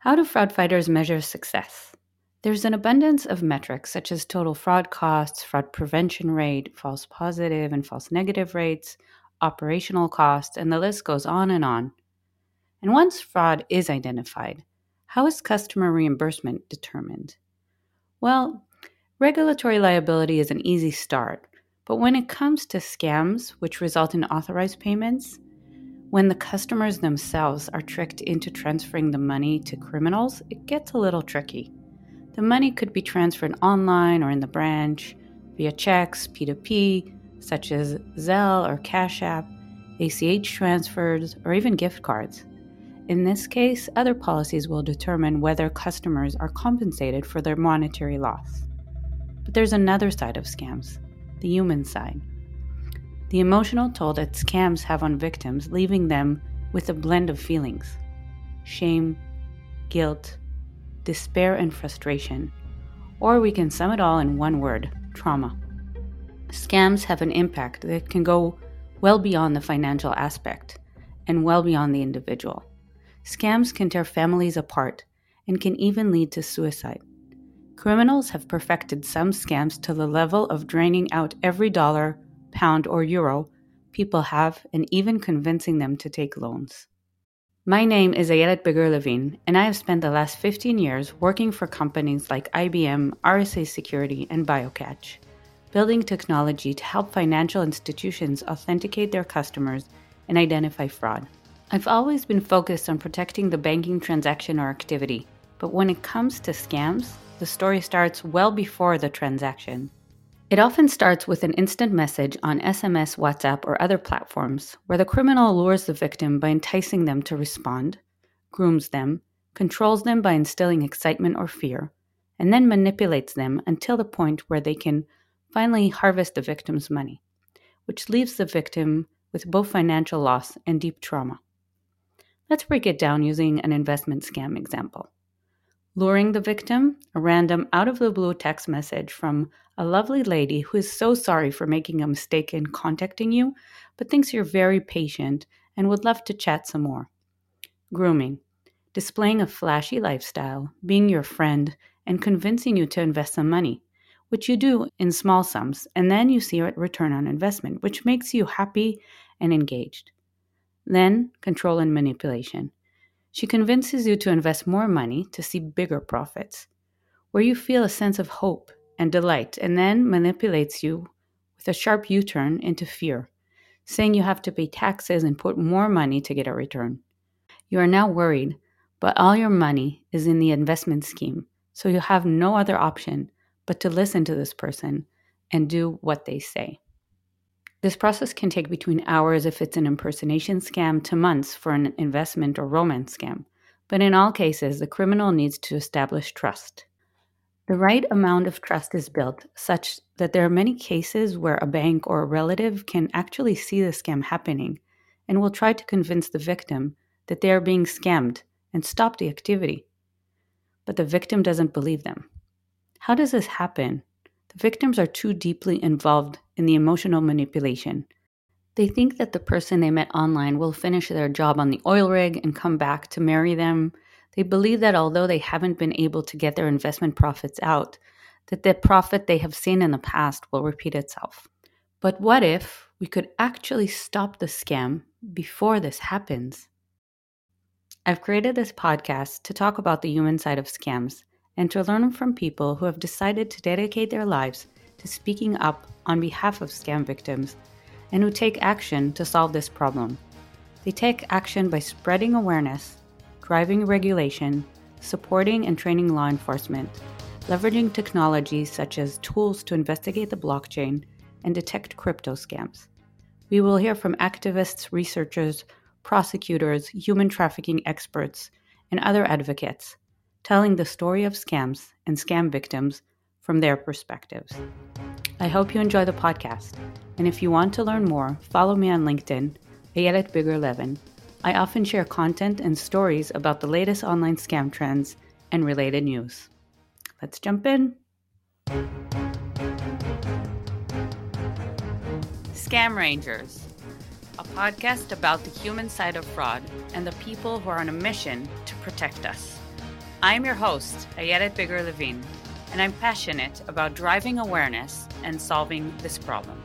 How do fraud fighters measure success? There's an abundance of metrics such as total fraud costs, fraud prevention rate, false positive and false negative rates, operational costs, and the list goes on and on. And once fraud is identified, how is customer reimbursement determined? Well, regulatory liability is an easy start, but when it comes to scams, which result in authorized payments, when the customers themselves are tricked into transferring the money to criminals, it gets a little tricky. The money could be transferred online or in the branch, via checks, P2P, such as Zelle or Cash App, ACH transfers, or even gift cards. In this case, other policies will determine whether customers are compensated for their monetary loss. But there's another side of scams the human side the emotional toll that scams have on victims, leaving them with a blend of feelings shame, guilt, despair, and frustration. Or we can sum it all in one word trauma. Scams have an impact that can go well beyond the financial aspect and well beyond the individual. Scams can tear families apart and can even lead to suicide. Criminals have perfected some scams to the level of draining out every dollar pound, or euro people have and even convincing them to take loans. My name is Ayelet Biger Levin, and I have spent the last 15 years working for companies like IBM, RSA Security, and BioCatch, building technology to help financial institutions authenticate their customers and identify fraud. I've always been focused on protecting the banking transaction or activity, but when it comes to scams, the story starts well before the transaction. It often starts with an instant message on SMS, WhatsApp, or other platforms where the criminal lures the victim by enticing them to respond, grooms them, controls them by instilling excitement or fear, and then manipulates them until the point where they can finally harvest the victim's money, which leaves the victim with both financial loss and deep trauma. Let's break it down using an investment scam example luring the victim, a random out of the blue text message from a lovely lady who is so sorry for making a mistake in contacting you, but thinks you're very patient and would love to chat some more. Grooming, displaying a flashy lifestyle, being your friend, and convincing you to invest some money, which you do in small sums, and then you see a return on investment, which makes you happy and engaged. Then, control and manipulation she convinces you to invest more money to see bigger profits, where you feel a sense of hope and delight, and then manipulates you with a sharp U turn into fear, saying you have to pay taxes and put more money to get a return. You are now worried, but all your money is in the investment scheme, so you have no other option but to listen to this person and do what they say. This process can take between hours if it's an impersonation scam to months for an investment or romance scam. But in all cases, the criminal needs to establish trust. The right amount of trust is built such that there are many cases where a bank or a relative can actually see the scam happening and will try to convince the victim that they are being scammed and stop the activity. But the victim doesn't believe them. How does this happen? The victims are too deeply involved in the emotional manipulation. They think that the person they met online will finish their job on the oil rig and come back to marry them. They believe that although they haven't been able to get their investment profits out, that the profit they have seen in the past will repeat itself. But what if we could actually stop the scam before this happens? I've created this podcast to talk about the human side of scams and to learn from people who have decided to dedicate their lives to speaking up on behalf of scam victims and who take action to solve this problem. They take action by spreading awareness, driving regulation, supporting and training law enforcement, leveraging technologies such as tools to investigate the blockchain and detect crypto scams. We will hear from activists, researchers, prosecutors, human trafficking experts, and other advocates telling the story of scams and scam victims from their perspectives. I hope you enjoy the podcast. And if you want to learn more, follow me on LinkedIn, Ayelet Biger Levin. I often share content and stories about the latest online scam trends and related news. Let's jump in. Scam Rangers, a podcast about the human side of fraud and the people who are on a mission to protect us. I'm your host, Ayelet Biger Levin, and I'm passionate about driving awareness and solving this problem.